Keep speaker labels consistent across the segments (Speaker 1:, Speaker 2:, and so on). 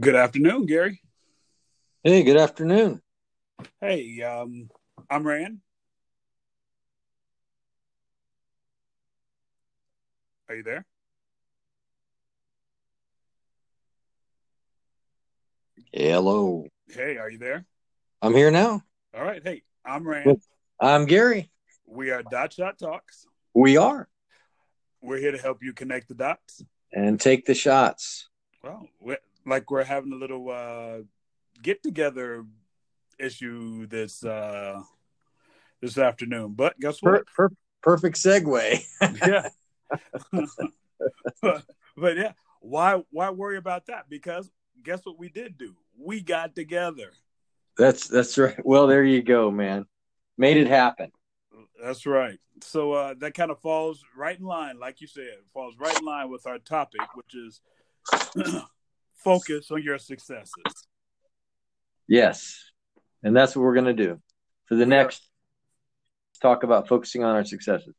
Speaker 1: Good afternoon, Gary.
Speaker 2: Hey, good afternoon.
Speaker 1: Hey, um, I'm Rand. Are you there?
Speaker 2: Hello.
Speaker 1: Hey, are you there?
Speaker 2: I'm here now.
Speaker 1: All right. Hey, I'm Rand.
Speaker 2: I'm Gary.
Speaker 1: We are Dot Shot Talks.
Speaker 2: We are.
Speaker 1: We're here to help you connect the dots.
Speaker 2: And take the shots.
Speaker 1: Well, we like we're having a little uh, get together issue this uh, this afternoon. But guess what?
Speaker 2: Per- per- perfect segue.
Speaker 1: yeah. but, but yeah, why why worry about that? Because guess what we did do? We got together.
Speaker 2: That's that's right. Well, there you go, man. Made it happen.
Speaker 1: That's right. So uh, that kind of falls right in line, like you said, falls right in line with our topic, which is focus on your successes.
Speaker 2: Yes, and that's what we're going to do for the next talk about focusing on our successes.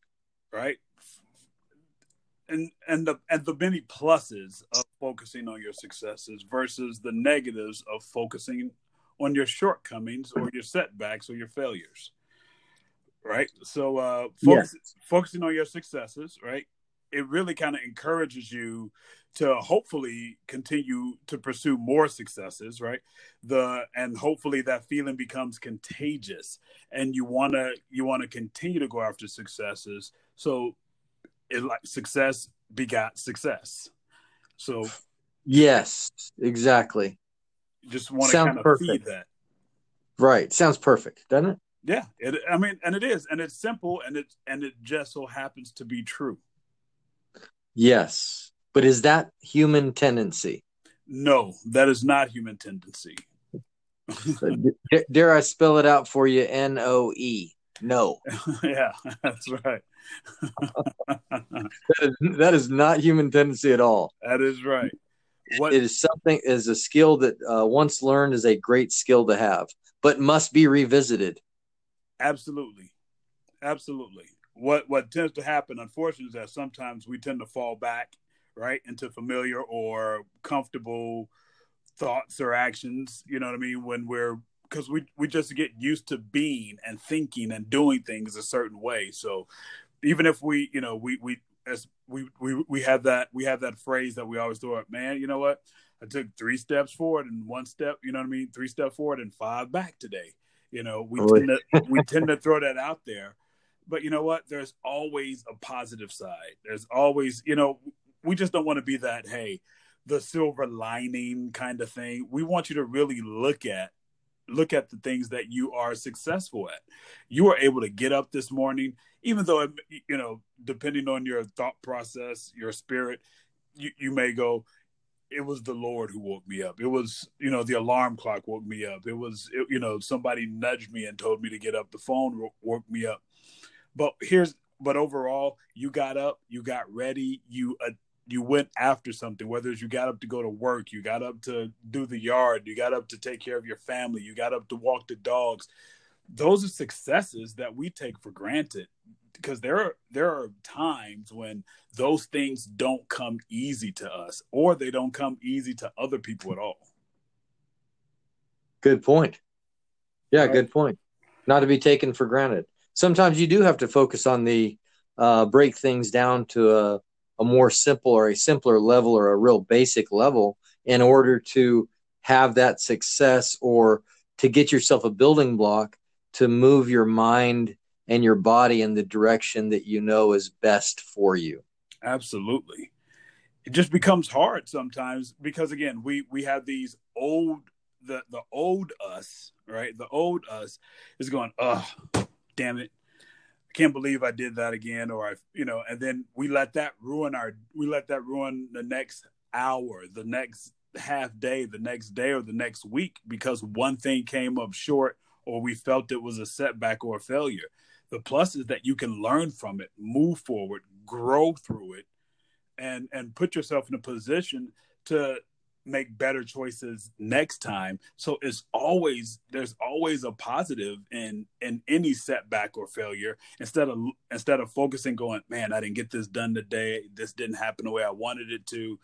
Speaker 1: Right. And and the and the many pluses of focusing on your successes versus the negatives of focusing on your shortcomings or your setbacks or your failures. Right. So uh focus, focusing on your successes, right? It really kind of encourages you to hopefully continue to pursue more successes, right? The and hopefully that feeling becomes contagious and you want to you want to continue to go after successes. So it like success begot success. So
Speaker 2: Yes, exactly.
Speaker 1: just want to kind of
Speaker 2: perfect.
Speaker 1: feed that.
Speaker 2: Right. Sounds perfect, doesn't it?
Speaker 1: Yeah, it, I mean, and it is, and it's simple, and it and it just so happens to be true.
Speaker 2: Yes. But is that human tendency?
Speaker 1: No, that is not human tendency.
Speaker 2: Dare I spell it out for you? N O E. No.
Speaker 1: yeah, that's right.
Speaker 2: That is, that is not human tendency at all.
Speaker 1: that is right. What
Speaker 2: It is something is a skill that uh, once learned is a great skill to have, but must be revisited.
Speaker 1: absolutely, absolutely. What what tends to happen, unfortunately, is that sometimes we tend to fall back right into familiar or comfortable thoughts or actions. You know what I mean? When we're because we we just get used to being and thinking and doing things a certain way. So even if we, you know, we we as we we we have that we have that phrase that we always throw up, man. You know what? I took three steps forward and one step. You know what I mean? Three steps forward and five back today. You know, we tend to we tend to throw that out there. But you know what? There's always a positive side. There's always, you know, we just don't want to be that, hey, the silver lining kind of thing. We want you to really look at look at the things that you are successful at. You were able to get up this morning, even though you know, depending on your thought process, your spirit, you, you may go, it was the Lord who woke me up. It was, you know, the alarm clock woke me up. It was, it, you know, somebody nudged me and told me to get up. The phone woke me up. But here's, but overall, you got up, you got ready, you uh, you went after something. Whether it's you got up to go to work, you got up to do the yard, you got up to take care of your family, you got up to walk the dogs. Those are successes that we take for granted because there are there are times when those things don't come easy to us or they don't come easy to other people at all.
Speaker 2: Good point. Yeah,
Speaker 1: Right.
Speaker 2: good point. Not to be taken for granted. Sometimes you do have to focus on the uh, break things down to a, a more simple or a simpler level or a real basic level in order to have that success or to get yourself a building block to move your mind and your body in the direction that you know is best for you.
Speaker 1: Absolutely. It just becomes hard sometimes because again, we we have these old the the old us, right? The old us is going, "Oh, damn it. I can't believe I did that again or I, you know, and then we let that ruin our we let that ruin the next hour, the next half day, the next day or the next week because one thing came up short or we felt it was a setback or a failure. The plus is that you can learn from it, move forward, grow through it, and and put yourself in a position to make better choices next time. So it's always there's always a positive in in any setback or failure instead of instead of focusing going, man, I didn't get this done today. This didn't happen the way I wanted it to.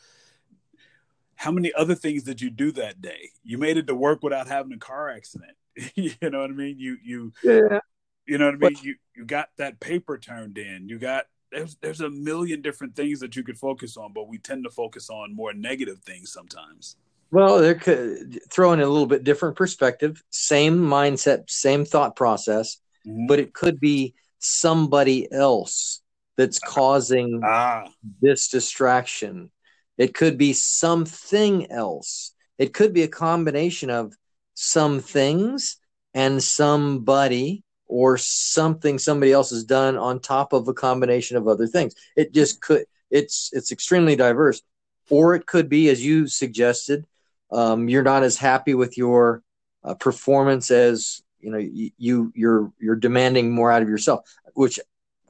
Speaker 1: how many other things did you do that day? You made it to work without having a car accident. you know what I mean? You you
Speaker 2: yeah.
Speaker 1: You know what I mean? you you got that paper turned in. You got there's there's a million different things that you could focus on, but we tend to focus on more negative things sometimes.
Speaker 2: Well, there could throw in a little bit different perspective, same mindset, same thought process, mm-hmm. but it could be somebody else that's causing ah. this distraction. It could be something else. It could be a combination of some things and somebody or something somebody else has done on top of a combination of other things. It just could it's it's extremely diverse. Or it could be, as you suggested, um, you're not as happy with your uh, performance as you know you, you you're you're demanding more out of yourself, which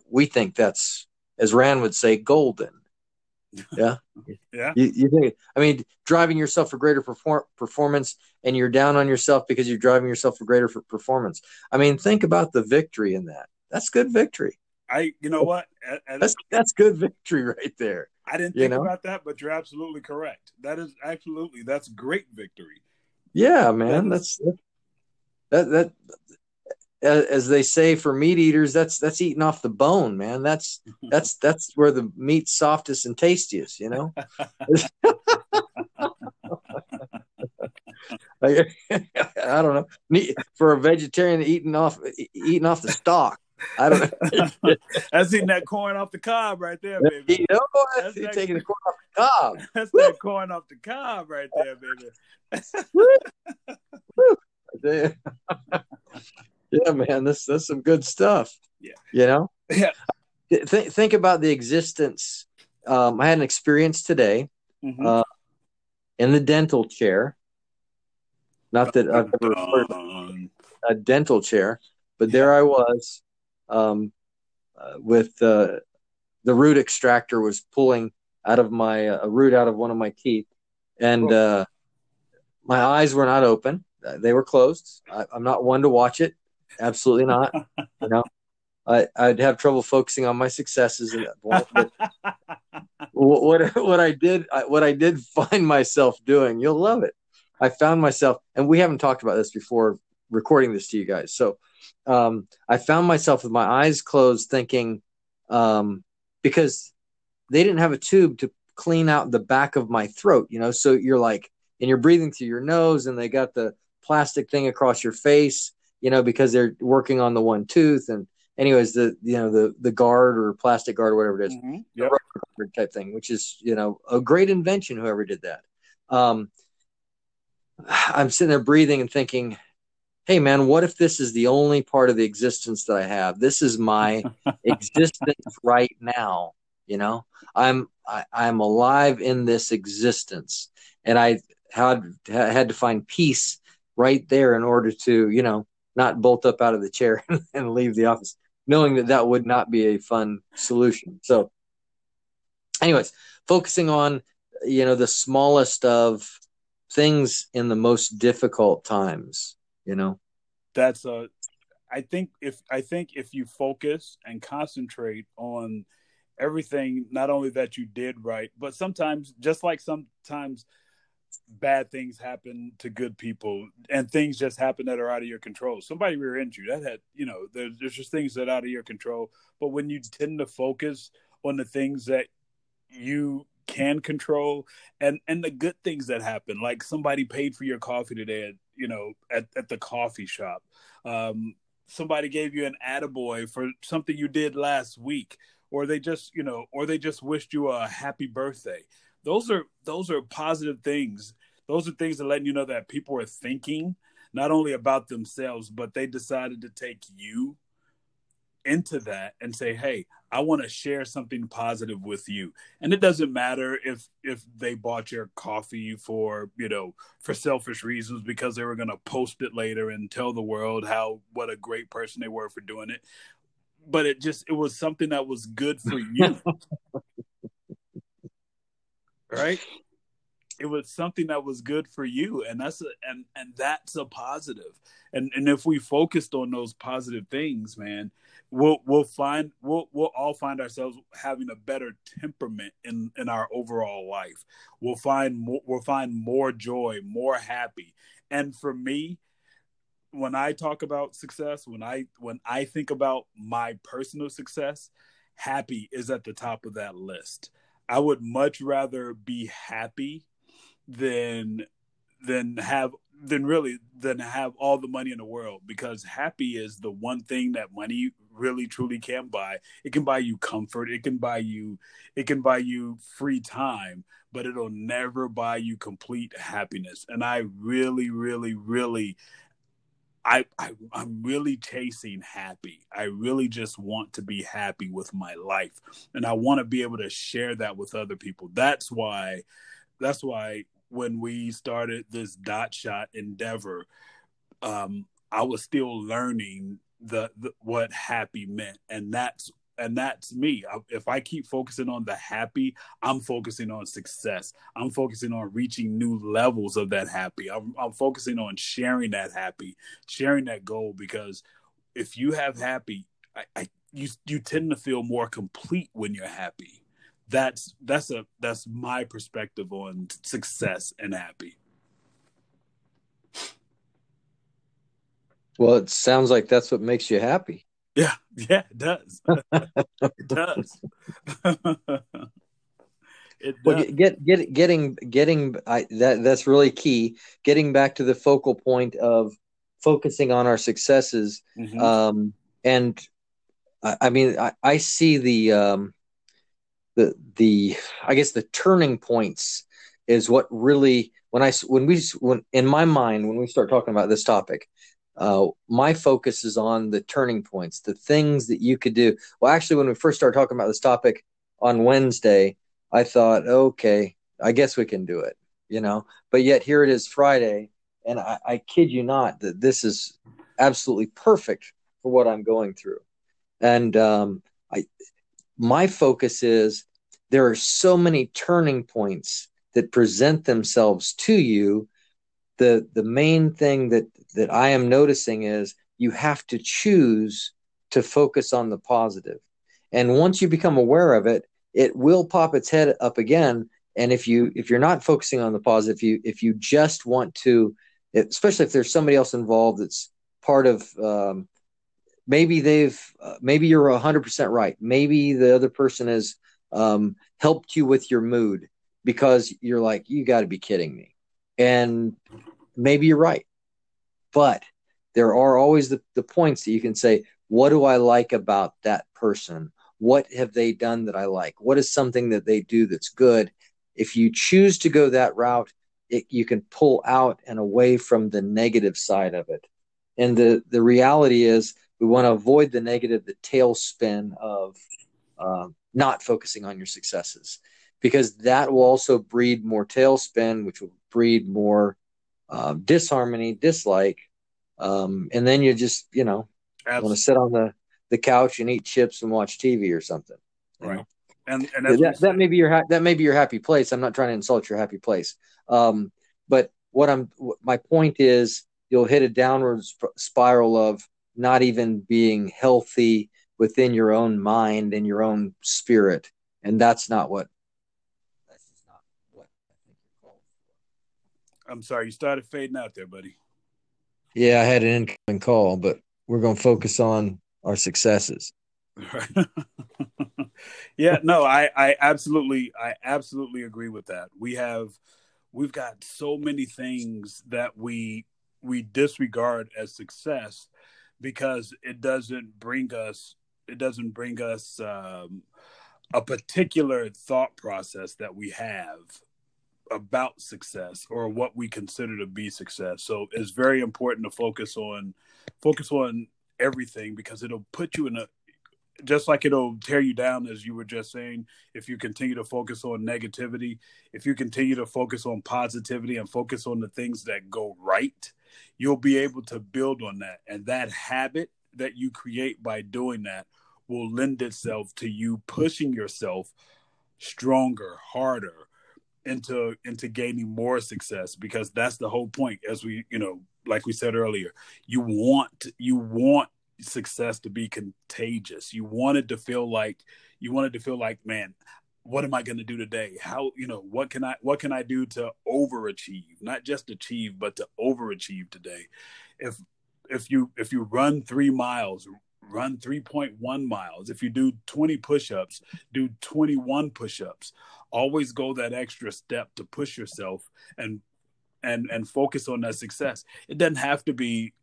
Speaker 2: we think that's as Rand would say golden. Yeah,
Speaker 1: yeah.
Speaker 2: You, you think? I mean, driving yourself for greater perform- performance, and you're down on yourself because you're driving yourself for greater for performance. I mean, think about the victory in that. That's good victory.
Speaker 1: I, you know what?
Speaker 2: that's that's good victory right there.
Speaker 1: I didn't think you know? about that, but you're absolutely correct. That is absolutely that's great victory.
Speaker 2: Yeah, man. That is, that's that that as they say for meat eaters, that's that's eating off the bone, man. That's that's that's where the meat's softest and tastiest, you know. I, I don't know. For a vegetarian eating off eating off the stalk, I don't
Speaker 1: know. that's eating that corn off the cob right there, baby. You know,
Speaker 2: that's that, taking the corn off the cob.
Speaker 1: That's Woo! that corn off the cob right there,
Speaker 2: baby. Yeah, man, this that's some good stuff.
Speaker 1: Yeah,
Speaker 2: you know.
Speaker 1: Yeah.
Speaker 2: Th- think about the existence. Um, I had an experience today mm-hmm. uh, in the dental chair. Not that I've ever heard a dental chair, but there I was um, uh, with uh, the root extractor was pulling out of my uh, a root out of one of my teeth, and uh, my eyes were not open; they were closed. I, am not one to watch it, absolutely not. you know, I, I'd have trouble focusing on my successes. And what, what what I did what I did find myself doing, you'll love it. I found myself, and we haven't talked about this before recording this to you guys. So um, I found myself with my eyes closed thinking, um, because they didn't have a tube to clean out the back of my throat, you know. So you're like, and you're breathing through your nose, and they got the plastic thing across your face, you know, because they're working on the one tooth. And anyways, the you know the the guard or plastic guard or whatever it is, mm-hmm. yep. type thing, which is you know a great invention. Whoever did that. Um, I'm sitting there breathing and thinking, hey man, what if this is the only part of the existence that I have? This is my existence right now. You know, I'm I, am i am alive in this existence, and I had had to find peace right there in order to you know not bolt up out of the chair and leave the office, knowing that that would not be a fun solution. So, anyways, focusing on you know the smallest of things in the most difficult times you know
Speaker 1: that's a i think if i think if you focus and concentrate on everything not only that you did right but sometimes just like sometimes bad things happen to good people and things just happen that are out of your control. Somebody rear-ended you. That had you know there's, there's just things that are out of your control. But when you tend to focus on the things that you can control and and the good things that happen like somebody paid for your coffee today at you know at, at the coffee shop. Um somebody gave you an attaboy for something you did last week or they just you know or they just wished you a happy birthday those are those are positive things. Those are things that letting you know that people are thinking not only about themselves but they decided to take you into that and say hey i want to share something positive with you. And it doesn't matter if if they bought your coffee for you know for selfish reasons because they were going to post it later and tell the world how what a great person they were for doing it. But it just it was something that was good for you right? It was something that was good for you and that's a, and and that's a positive. And and if we focused on those positive things man we'll we'll find we'll we'll all find ourselves having a better temperament in in our overall life. We'll find more we'll find more joy more happy. And for me when i talk about success when i when i think about my personal success happy is at the top of that list i would much rather be happy than than have than really than have all the money in the world because happy is the one thing that money really truly can buy. It can buy you comfort. It can buy you it can buy you free time but it'll never buy you complete happiness. And i really really really I, I i'm really chasing happy. I really just want to be happy with my life and i want to be able to share that with other people. That's why that's why when we started this dot shot endeavor, um, I was still learning the, the, what happy meant, and that's and that's me. If I keep focusing on the happy, I'm focusing on success. I'm focusing on reaching new levels of that happy. I'm, I'm focusing on sharing that happy, sharing that goal because if you have happy, I, I you you tend to feel more complete when you're happy that's that's a that's my perspective on success and happy
Speaker 2: well it sounds like that's what makes you happy
Speaker 1: yeah yeah it does it does
Speaker 2: it does. Well, get get getting getting I, that that's really key getting back to the focal point of focusing on our successes mm-hmm. um and I, I mean I, I see the um the the I guess the turning points is what really when I when we when in my mind when we start talking about this topic, uh, my focus is on the turning points, the things that you could do. Well, actually, when we first started talking about this topic on Wednesday, I thought, okay, I guess we can do it, you know. But yet here it is Friday, and I, I kid you not that this is absolutely perfect for what I'm going through, and um, I my focus is there are so many turning points that present themselves to you the the main thing that that i am noticing is you have to choose to focus on the positive. and once you become aware of it it will pop its head up again. And if you if you're not focusing on the positive if you if you just want to especially if there's somebody else involved that's part of um, maybe they've uh, maybe you're 100% right. Maybe the other person has um, helped you with your mood because you're like you got to be kidding me. And maybe you're right. But there are always the, the points that you can say what do i like about that person? What have they done that i like? What is something that they do that's good? If you choose to go that route it, you can pull out and away from the negative side of it. And the the reality is we want to avoid the negative, the tailspin of uh, not focusing on your successes, because that will also breed more tailspin, which will breed more uh, disharmony, dislike, um, and then you just you know want to sit on the the couch and eat chips and watch TV or something.
Speaker 1: Right. Know?
Speaker 2: And, and that, that may be your ha- that may be your happy place. I'm not trying to insult your happy place, um, but what I'm my point is you'll hit a downward sp- spiral of not even being healthy within your own mind and your own spirit. And that's not what that's just not what I think
Speaker 1: you're called for. I'm sorry, you started fading out there, buddy.
Speaker 2: Yeah, I had an incoming call, but we're going to focus on our successes.
Speaker 1: yeah, no, I, I absolutely, I absolutely agree with that. We have, we've got so many things that we we disregard as success because it doesn't bring us it doesn't bring us um, a particular thought process that we have about success or what we consider to be success. So it's very important to focus on focus on everything because it'll put you in a just like it'll tear you down as you were just saying if you continue to focus on negativity if you continue to focus on positivity and focus on the things that go right you'll be able to build on that. And that habit that you create by doing that will lend itself to you pushing yourself stronger, harder, into into gaining more success because that's the whole point as we you know like we said earlier you want you want success to be contagious. You wanted to feel like you wanted to feel like man what am i going to do today? How you know what can i what can i do to overachieve? Not just achieve but to overachieve today. If if you if you run 3 miles run 3.1 miles. If you do 20 push-ups do 21 push-ups. Always go that extra step to push yourself and and and focus on that success. It doesn't have to be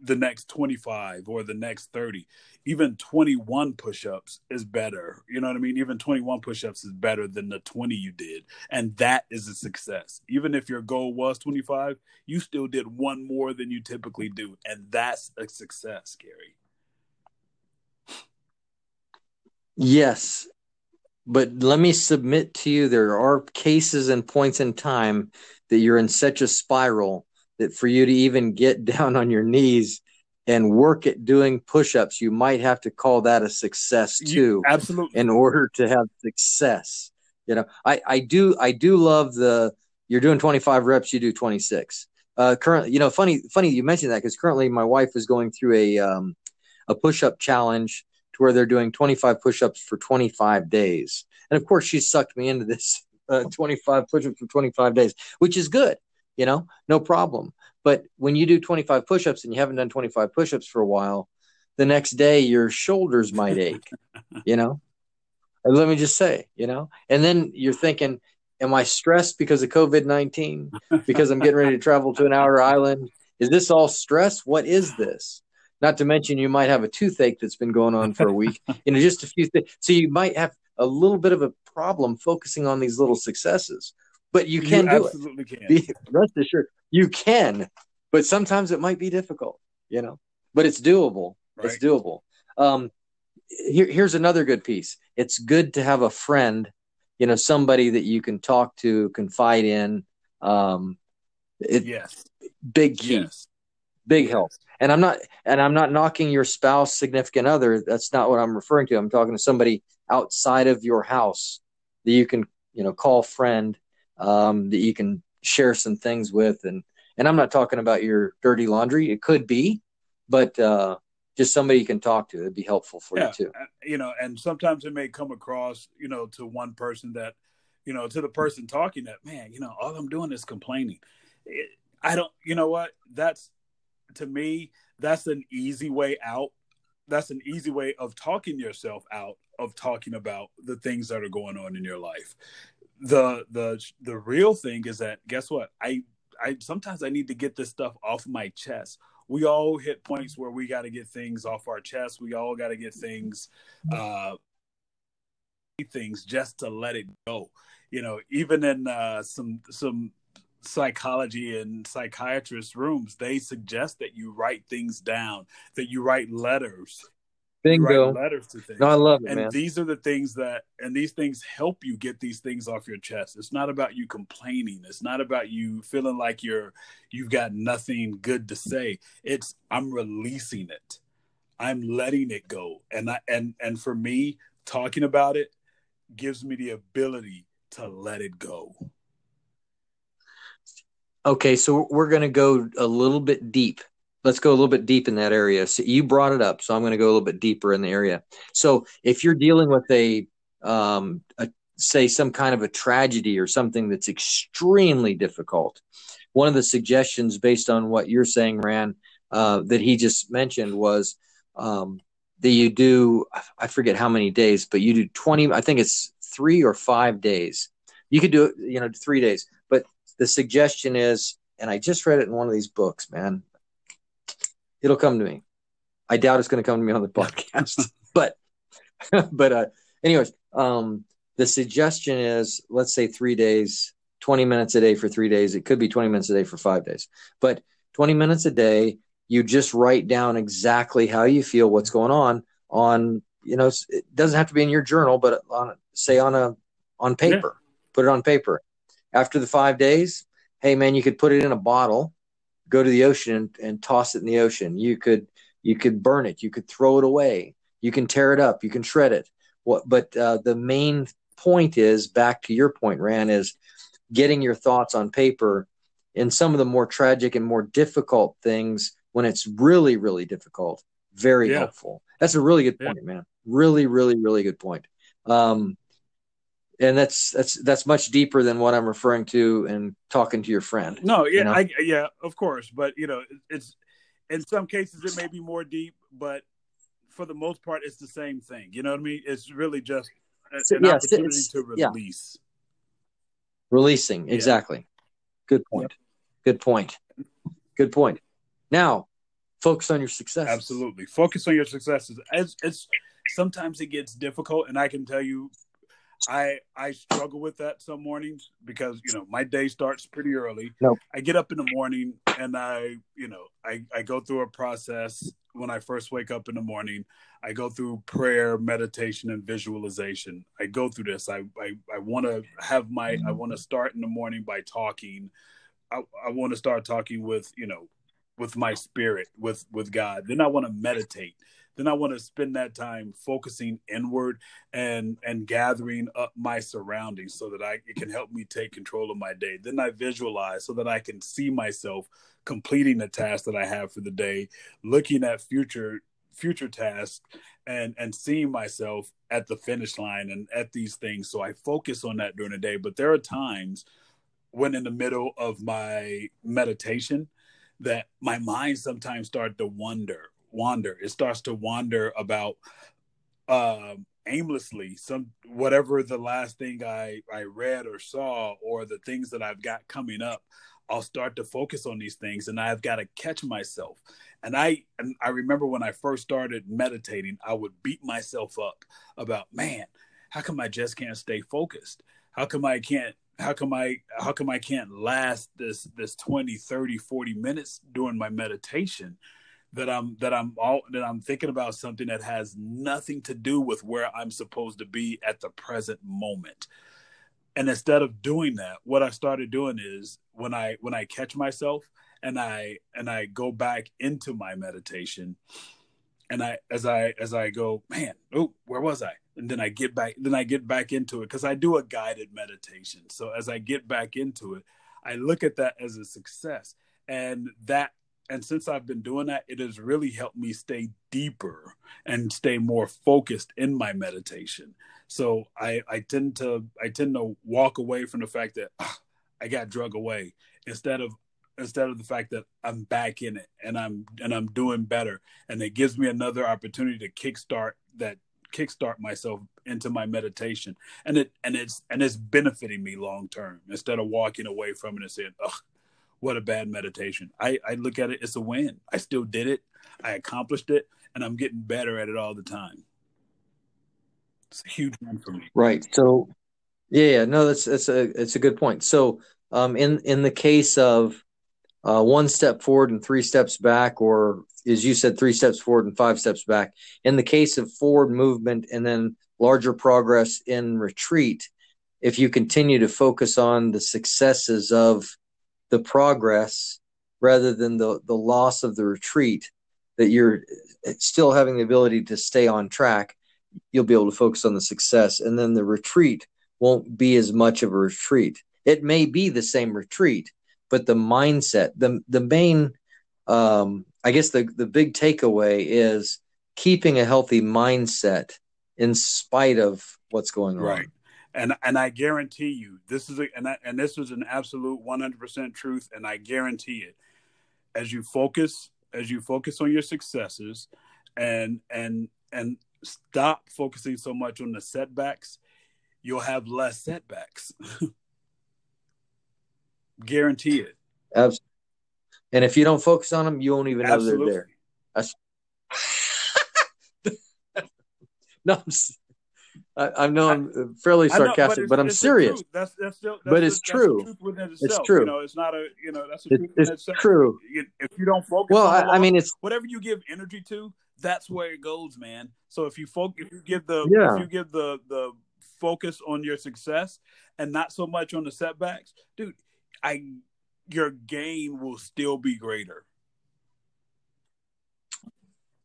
Speaker 1: the next 25 or the next 30 even 21 push-ups is better. You know what i mean? Even 21 push-ups is better than the 20 you did. And that is a success. Even if your goal was 25 you still did one more than you typically do. And that's a success gary
Speaker 2: yes but let me submit to you there are cases and points in time that you're in such a spiral that for you to even get down on your knees and work at doing push-ups you might have to call that a success too
Speaker 1: you, absolutely
Speaker 2: in order to have success you know. I i do i do love the you're doing 25 reps you do 26 uh currently you know funny funny you mentioned that because currently my wife is going through a um a push-up challenge to where they're doing 25 push-ups for 25 days. And of course, she sucked me into this uh, 25 push-ups for 25 days, which is good, you know, no problem. But when you do 25 push-ups and you haven't done 25 push-ups for a while, the next day your shoulders might ache, you know. And let me just say, you know, and then you're thinking, am I stressed because of COVID 19? Because I'm getting ready to travel to an outer island? Is this all stress? What is this? Not to mention, you might have a toothache that's been going on for a week. you know, just a few things. So you might have a little bit of a problem focusing on these little successes, but you can
Speaker 1: you
Speaker 2: do
Speaker 1: absolutely
Speaker 2: it.
Speaker 1: can.
Speaker 2: Be, rest assured, you can. But sometimes it might be difficult, you know. But it's doable.
Speaker 1: Right.
Speaker 2: It's doable. Um, here, here's another good piece. It's good to have a friend, you know, somebody that you can talk to, confide in. Um, it,
Speaker 1: yes.
Speaker 2: Big key.
Speaker 1: Yes.
Speaker 2: Big help. And i'm not and i'm not knocking your spouse significant other. That's not what i'm referring to. I'm talking to somebody outside of your house that you can you know call friend um, that you can share some things with. And and i'm not talking about your dirty laundry. It could be but uh just somebody you can talk to. It'd be helpful for
Speaker 1: yeah,
Speaker 2: you too
Speaker 1: you know, and sometimes it may come across, you know, to one person that, you know, to the person talking that, man, you know, all I'm doing is complaining. It, I don't, you know what? That's to me, that's an easy way out. That's an easy way of talking yourself out of talking about the things that are going on in your life. The the the real thing is that guess what? I I sometimes I need to get this stuff off my chest. We all hit points where we got to get things off our chest. We all got to get things uh things just to let it go. You know, even in uh some some psychology and psychiatrist rooms, they suggest that you write things down, that you write letters.
Speaker 2: Bingo
Speaker 1: write letters to things.
Speaker 2: no i love it
Speaker 1: and
Speaker 2: man
Speaker 1: these are the things that and these things help you get these things off your chest. It's not about you complaining. It's not about you feeling like you're you've got nothing good to say. It's I'm releasing it. I'm letting it go. And I and and for me, talking about it gives me the ability to let it go.
Speaker 2: Okay, so we're going to go a little bit deep. Let's go a little bit deep in that area. So you brought it up, so I'm going to go a little bit deeper in the area. So if you're dealing with a, um, a say some kind of a tragedy or something that's extremely difficult, one of the suggestions based on what you're saying, Rand, uh, that he just mentioned was um, that you do I forget how many days, but you do 20. I think it's three or five days. You could do it, you know, three days, the suggestion is, and I just read it in one of these books, man. It'll come to me. I doubt it's going to come to me on the podcast, but, but, uh, anyways, um, the suggestion is, let's say three days, 20 minutes a day for three days. It could be 20 minutes a day for five days, but 20 minutes a day, you just write down exactly how you feel, what's going on on, you know, it doesn't have to be in your journal, but on, say on a, on paper, put it on paper after the five days, hey man, you could put it in a bottle, go to the ocean and, and toss it in the ocean. You could you could burn it, you could throw it away, you can tear it up, you can shred it. What but uh, the main point is back to your point, Rand, is getting your thoughts on paper in some of the more tragic and more difficult things when it's really really difficult very
Speaker 1: Yeah.
Speaker 2: helpful that's a really good
Speaker 1: Yeah.
Speaker 2: point man really really really good point um and that's that's that's much deeper than what i'm referring to and talking to your friend
Speaker 1: No, yeah,
Speaker 2: You know?
Speaker 1: I, yeah, of course, but you know, it's in some cases it may be more deep, but for the most part, it's the same thing. You know what I mean? It's really just an
Speaker 2: yes,
Speaker 1: opportunity to
Speaker 2: yeah.
Speaker 1: release.
Speaker 2: releasing
Speaker 1: Yeah.
Speaker 2: exactly good point good point good point now focus on your success
Speaker 1: Absolutely, focus on your successes. As it's sometimes it gets difficult, and I can tell you, I I struggle with that some mornings because you know my day starts pretty early.
Speaker 2: No.
Speaker 1: I get up in the morning and I you know I I go through a process when I first wake up in the morning. I go through prayer, meditation, and visualization. I go through this. I I, I want to have my I want to start in the morning by talking. I, I want to start talking with you know with my spirit with with God. Then I want to meditate. Then I want to spend that time focusing inward and and gathering up my surroundings so that I it can help me take control of my day. Then I visualize so that I can see myself completing the task that I have for the day, looking at future future tasks and and seeing myself at the finish line and at these things. So I focus on that during the day. But there are times when in the middle of my meditation that my mind sometimes start to wander wander. It starts to wander about um aimlessly. Some whatever the last thing i i read or saw or the things that i've got coming up i'll start to focus on these things and i've got to catch myself. And i and i remember when i first started meditating i would beat myself up about man how come i just can't stay focused? How come i can't how come i how come i can't last this this 20 30 40 minutes during my meditation that i'm that i'm all that i'm thinking about something that has nothing to do with where i'm supposed to be at the present moment. And instead of doing that what i started doing is when i when i catch myself and i and i go back into my meditation and i as i as i go man oh where was i? And then i get back then i get back into it because i do a guided meditation. So as i get back into it i look at that as a success. And that and since i've been doing that it has really helped me stay deeper and stay more focused in my meditation. So i i tend to i tend to walk away from the fact that "Ah, i got drug away instead of instead of the fact that i'm back in it and i'm and i'm doing better. And it gives me another opportunity to kickstart that kickstart myself into my meditation. And it and it's and it's benefiting me long term instead of walking away from it and saying ugh what a bad meditation i i look at it it's a win i still did it i accomplished it and i'm getting better at it all the time it's a huge win for me
Speaker 2: Right. So, yeah, yeah, no, that's that's a it's a good point. So, um, in in the case of uh, one step forward and three steps back, or as you said, three steps forward and five steps back. In the case of forward movement and then larger progress in retreat, if you continue to focus on the successes of the progress rather than the the loss of the retreat, that you're still having the ability to stay on track you'll be able to focus on the success. And then the retreat won't be as much of a retreat. It may be the same retreat but the mindset the the main um i guess the the big takeaway is keeping a healthy mindset in spite of what's going on.
Speaker 1: Right and and i guarantee you this is a and, I, and this is an absolute 100% truth and i guarantee it. As you focus as you focus on your successes and and and stop focusing so much on the setbacks you'll have less setbacks. Guarantee it.
Speaker 2: Absolutely. and if you don't focus on them you won't even know
Speaker 1: absolutely.
Speaker 2: they're there no I'm, I, I know i'm fairly
Speaker 1: I know,
Speaker 2: sarcastic but, i'm serious.
Speaker 1: That's that's still. That's
Speaker 2: But it's
Speaker 1: the
Speaker 2: true. It's true.
Speaker 1: You know, it's not a. You know, that's the
Speaker 2: It- it's
Speaker 1: itself.
Speaker 2: true
Speaker 1: If you don't focus,
Speaker 2: well
Speaker 1: on
Speaker 2: I, I mean it's
Speaker 1: whatever you give energy to, that's where it goes, man. So if you focus, if you give the,
Speaker 2: Yeah.
Speaker 1: if you give the the focus on your success and not so much on the setbacks, dude, I your gain will still be greater.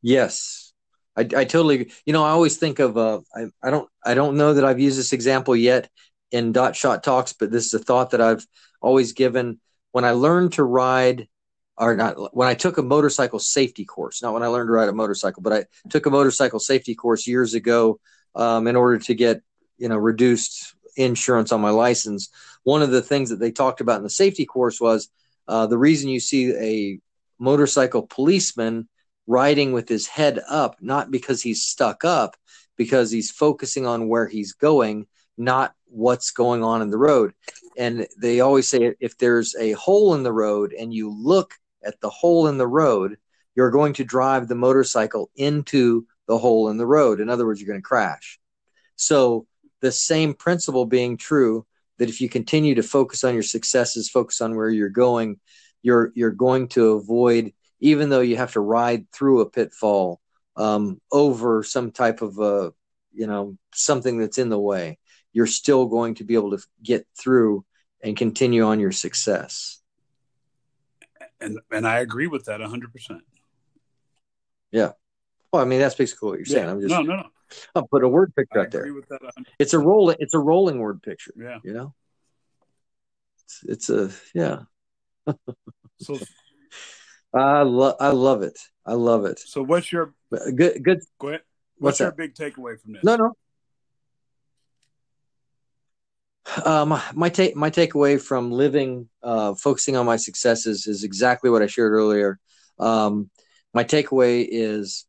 Speaker 2: Yes, I, I totally. You know, I always think of. Uh, I, I don't. I don't know that I've used this example yet in dot shot talks, but this is a thought that I've always given. When I learned to ride, or not, when I took a motorcycle safety course, not when I learned to ride a motorcycle, but I took a motorcycle safety course years ago um, in order to get you know reduced insurance on my license. One of the things that they talked about in the safety course was uh, the reason you see a motorcycle policeman riding with his head up, not because he's stuck up, because he's focusing on where he's going, not what's going on in the road. And they always say if there's a hole in the road and you look at the hole in the road, you're going to drive the motorcycle into the hole in the road. In other words, you're going to crash. So, the same principle being true that if you continue to focus on your successes, focus on where you're going, you're you're going to avoid even though you have to ride through a pitfall um, over some type of a you know something that's in the way you're still going to be able to get through and continue on your success.
Speaker 1: And and i agree with that 100%
Speaker 2: yeah. Well i mean that's basically what you're saying. Yeah. i'm just
Speaker 1: no no no.
Speaker 2: I'll put a word picture I out there. it's a rolling it's a rolling word picture
Speaker 1: yeah.
Speaker 2: you know? It's, it's a yeah.
Speaker 1: So
Speaker 2: I love I love it. I love it.
Speaker 1: So what's your
Speaker 2: good good
Speaker 1: go ahead. What's, what's your that? big takeaway from this?
Speaker 2: No, no. Um, my take my takeaway from living, uh, focusing on my successes is exactly what I shared earlier. Um, my takeaway is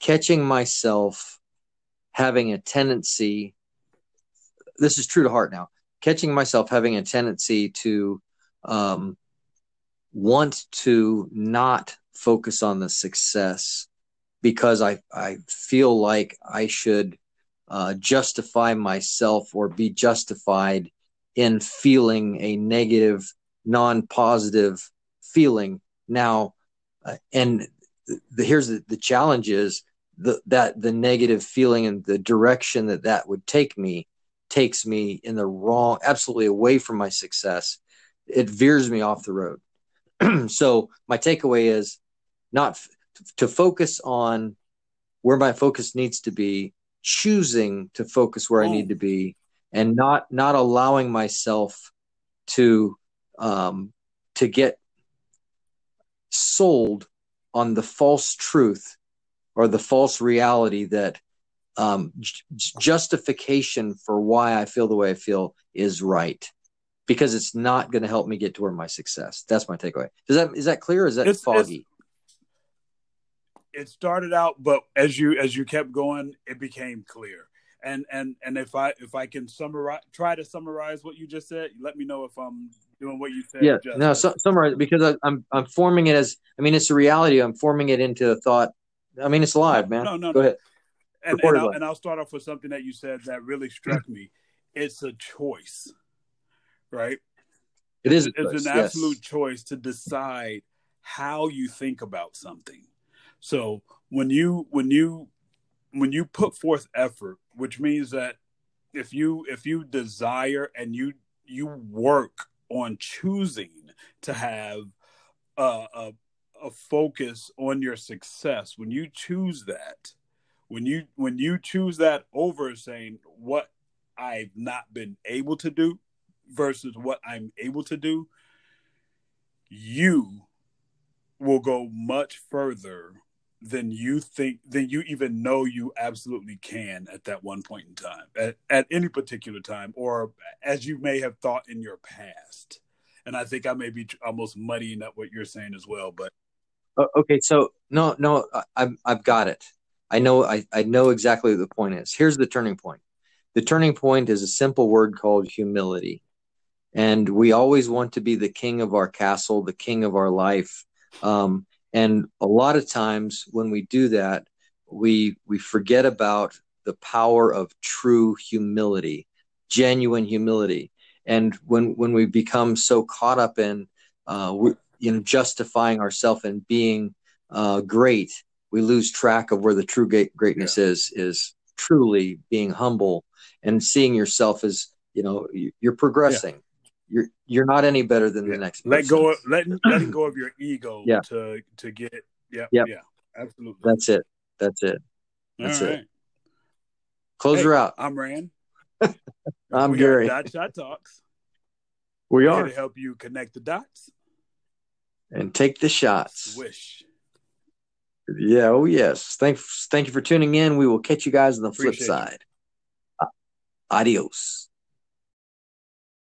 Speaker 2: catching myself having a tendency. This is true to heart now. Catching myself having a tendency to um, want to not focus on the success because I, I feel like I should uh, justify myself or be justified in feeling a negative, non positive feeling. Now, uh, and the, here's the, the challenge is the, that the negative feeling and the direction that that would take me takes me in the wrong, absolutely away from my success. It veers me off the road. so my takeaway is not f- to focus on where my focus needs to be choosing to focus where oh. i need to be and not not allowing myself to um to get sold on the false truth or the false reality that um, j- justification for why I feel the way I feel is right because it's not going to help me get to where my success. That's my takeaway. Does that is that clear? is that it's, foggy?
Speaker 1: It's, it started out, but as you as you kept going, it became clear. And and and if I if I can summarize, try to summarize what you just said, let me know if I'm doing what you said.
Speaker 2: Yeah, no, su- summarize because I, I'm I'm forming it as I mean it's a reality. I'm forming it into a thought. I mean it's live, man.
Speaker 1: No, no,
Speaker 2: go no. ahead.
Speaker 1: And, and I'll, and I'll start off with something that you said that really struck me. It's a choice right?
Speaker 2: It is.
Speaker 1: It's, it's an absolute yes. choice to decide how you think about something. So when you when you when you put forth effort, which means that if you if you desire and you you work on choosing to have a, a, a focus on your success, when you choose that, when you when you choose that over saying what I've not been able to do, versus what I'm able to do, you will go much further than you think than you even know you absolutely can at that one point in time at, at any particular time or as you may have thought in your past. And i think i may be almost muddying up what you're saying as well but
Speaker 2: okay so no no i've, I've got it. I know I, I know exactly what the point is. Here's the turning point. The turning point is a simple word called humility and we always want to be the king of our castle, the king of our life. Um, and a lot of times when we do that, we we forget about the power of true humility, genuine humility. And when when we become so caught up in uh, you know justifying ourselves and being uh, great, we lose track of where the true greatness yeah. is is truly being humble and seeing yourself as you know you're progressing. Yeah you're you're not any better than yeah. the next.
Speaker 1: Person. Let go. Of, let letting go of your ego. Yeah. To to get. Yeah. Yep. Yeah. Absolutely.
Speaker 2: That's it. That's it. That's it. Close hey, her out.
Speaker 1: I'm Rand.
Speaker 2: I'm
Speaker 1: we
Speaker 2: Gary.
Speaker 1: Dot Shot Talks.
Speaker 2: We
Speaker 1: We're
Speaker 2: are.
Speaker 1: here to help you connect the dots.
Speaker 2: And take the shots.
Speaker 1: Swish.
Speaker 2: Yeah, oh yes. Thanks thank you for tuning in. We will catch you guys on the flip
Speaker 1: Appreciate you.
Speaker 2: side. Uh, adios.